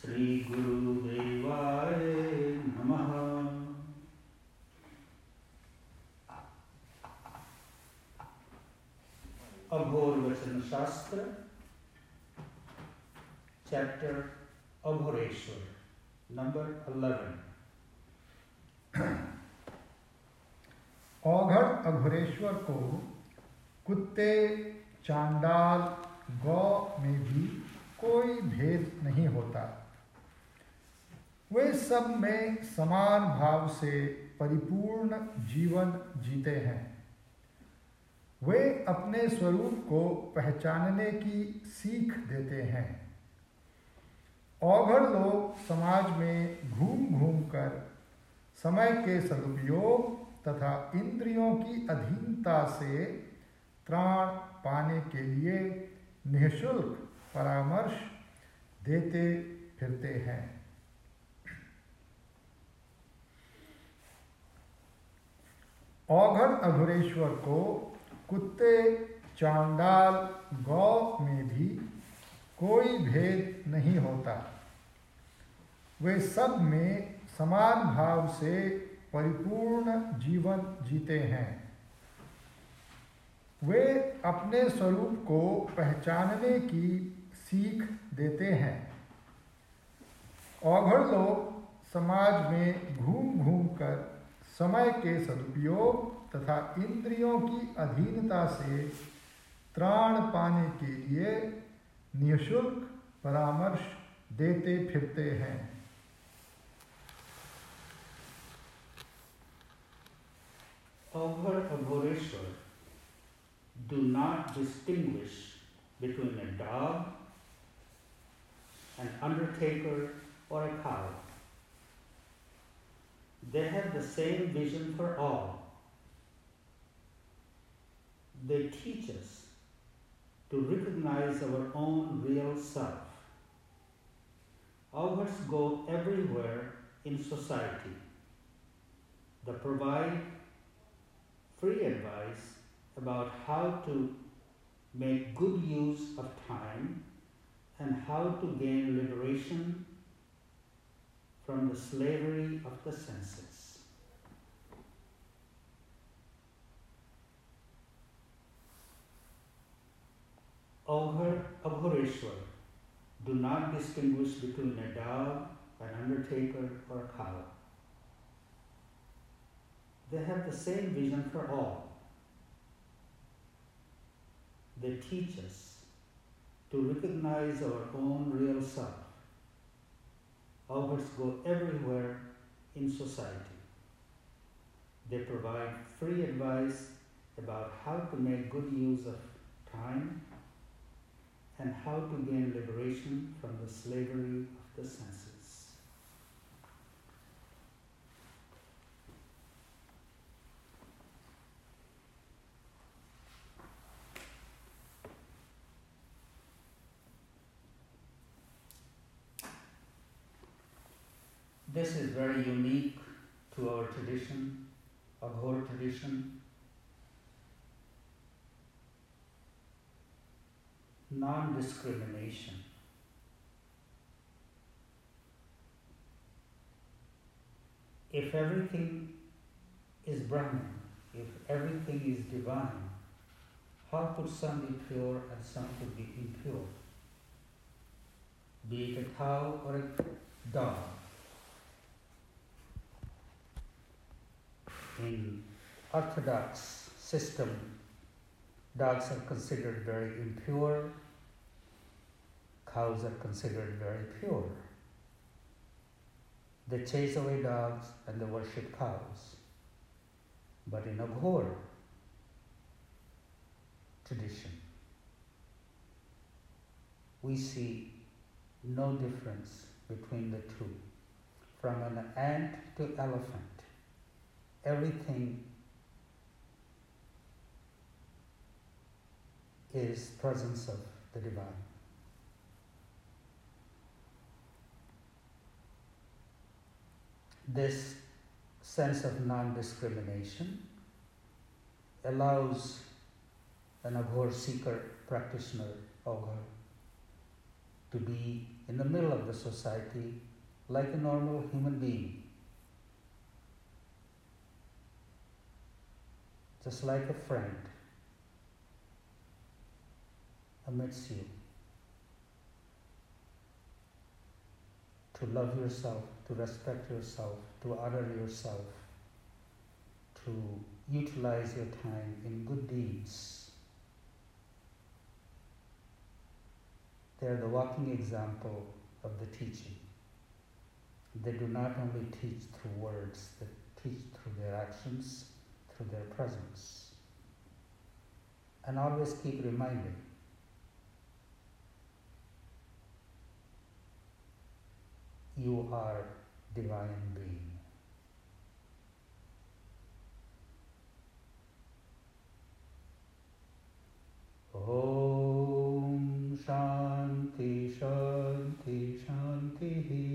श्रीगुरुदेवाय नमः। अघोर वचन शास्त्र चैप्टर अघोरेश्वर नंबर 11 औघड़ अघोरेश्वर को कुत्ते, चांडाल, गौ में भी कोई भेद नहीं होता। वे सब में समान भाव से परिपूर्ण जीवन जीते हैं। वे अपने स्वरूप को पहचानने की सीख देते हैं। औघड़ लोग समाज में घूम घूम कर समय के सदुपयोग तथा इंद्रियों की अधीनता से त्राण पाने के लिए निःशुल्क परामर्श देते फिरते हैं। औघड़ अघुरेश्वर को कुत्ते, चांडाल, गौ में भी कोई भेद नहीं होता। वे सब में समान भाव से परिपूर्ण जीवन जीते हैं। वे अपने स्वरूप को पहचानने की सीख देते हैं। औघड़ लोग समाज में घूम घूम कर समय के सदुपयोग तथा इंद्रियों की अधीनता से त्राण पाने के लिए निःशुल्क परामर्श देते फिरते हैं Over Agoreshwar do not distinguish between a dog, an undertaker, or a cow. They have the same vision for all. They teach us to recognize our own real self. Ours go everywhere in society. They provide free advice about how to make good use of time and how to gain liberation the slavery of the senses. Oghar Aghoreshwar do not distinguish between a dog, an undertaker, or a cow. They have the same vision for all. They teach us to recognize our own real self. Ours go everywhere in society. They provide free advice about how to make good use of time and how to gain liberation from the slavery of the senses. This is very unique to our tradition, Aghor tradition. Non discrimination. If everything is Brahman, if everything is divine, how could some be pure and some could be impure? Be it a cow or a dog. In Orthodox system, dogs are considered very impure, cows are considered very pure. They chase away dogs and they worship cows. But in Aghor tradition, we see no difference between the two. From an ant to elephant, everything is presence of the divine. This sense of non-discrimination allows an Aghor seeker practitioner, Oghar, to be in the middle of the society like a normal human being. Just like a friend amidst you. To love yourself, to respect yourself, to honor yourself, to utilize your time in good deeds. They are the walking example of the teaching. They do not only teach through words, they teach through their actions, through their presence. And always keep reminding you are divine being. Om Shanti Shanti Shanti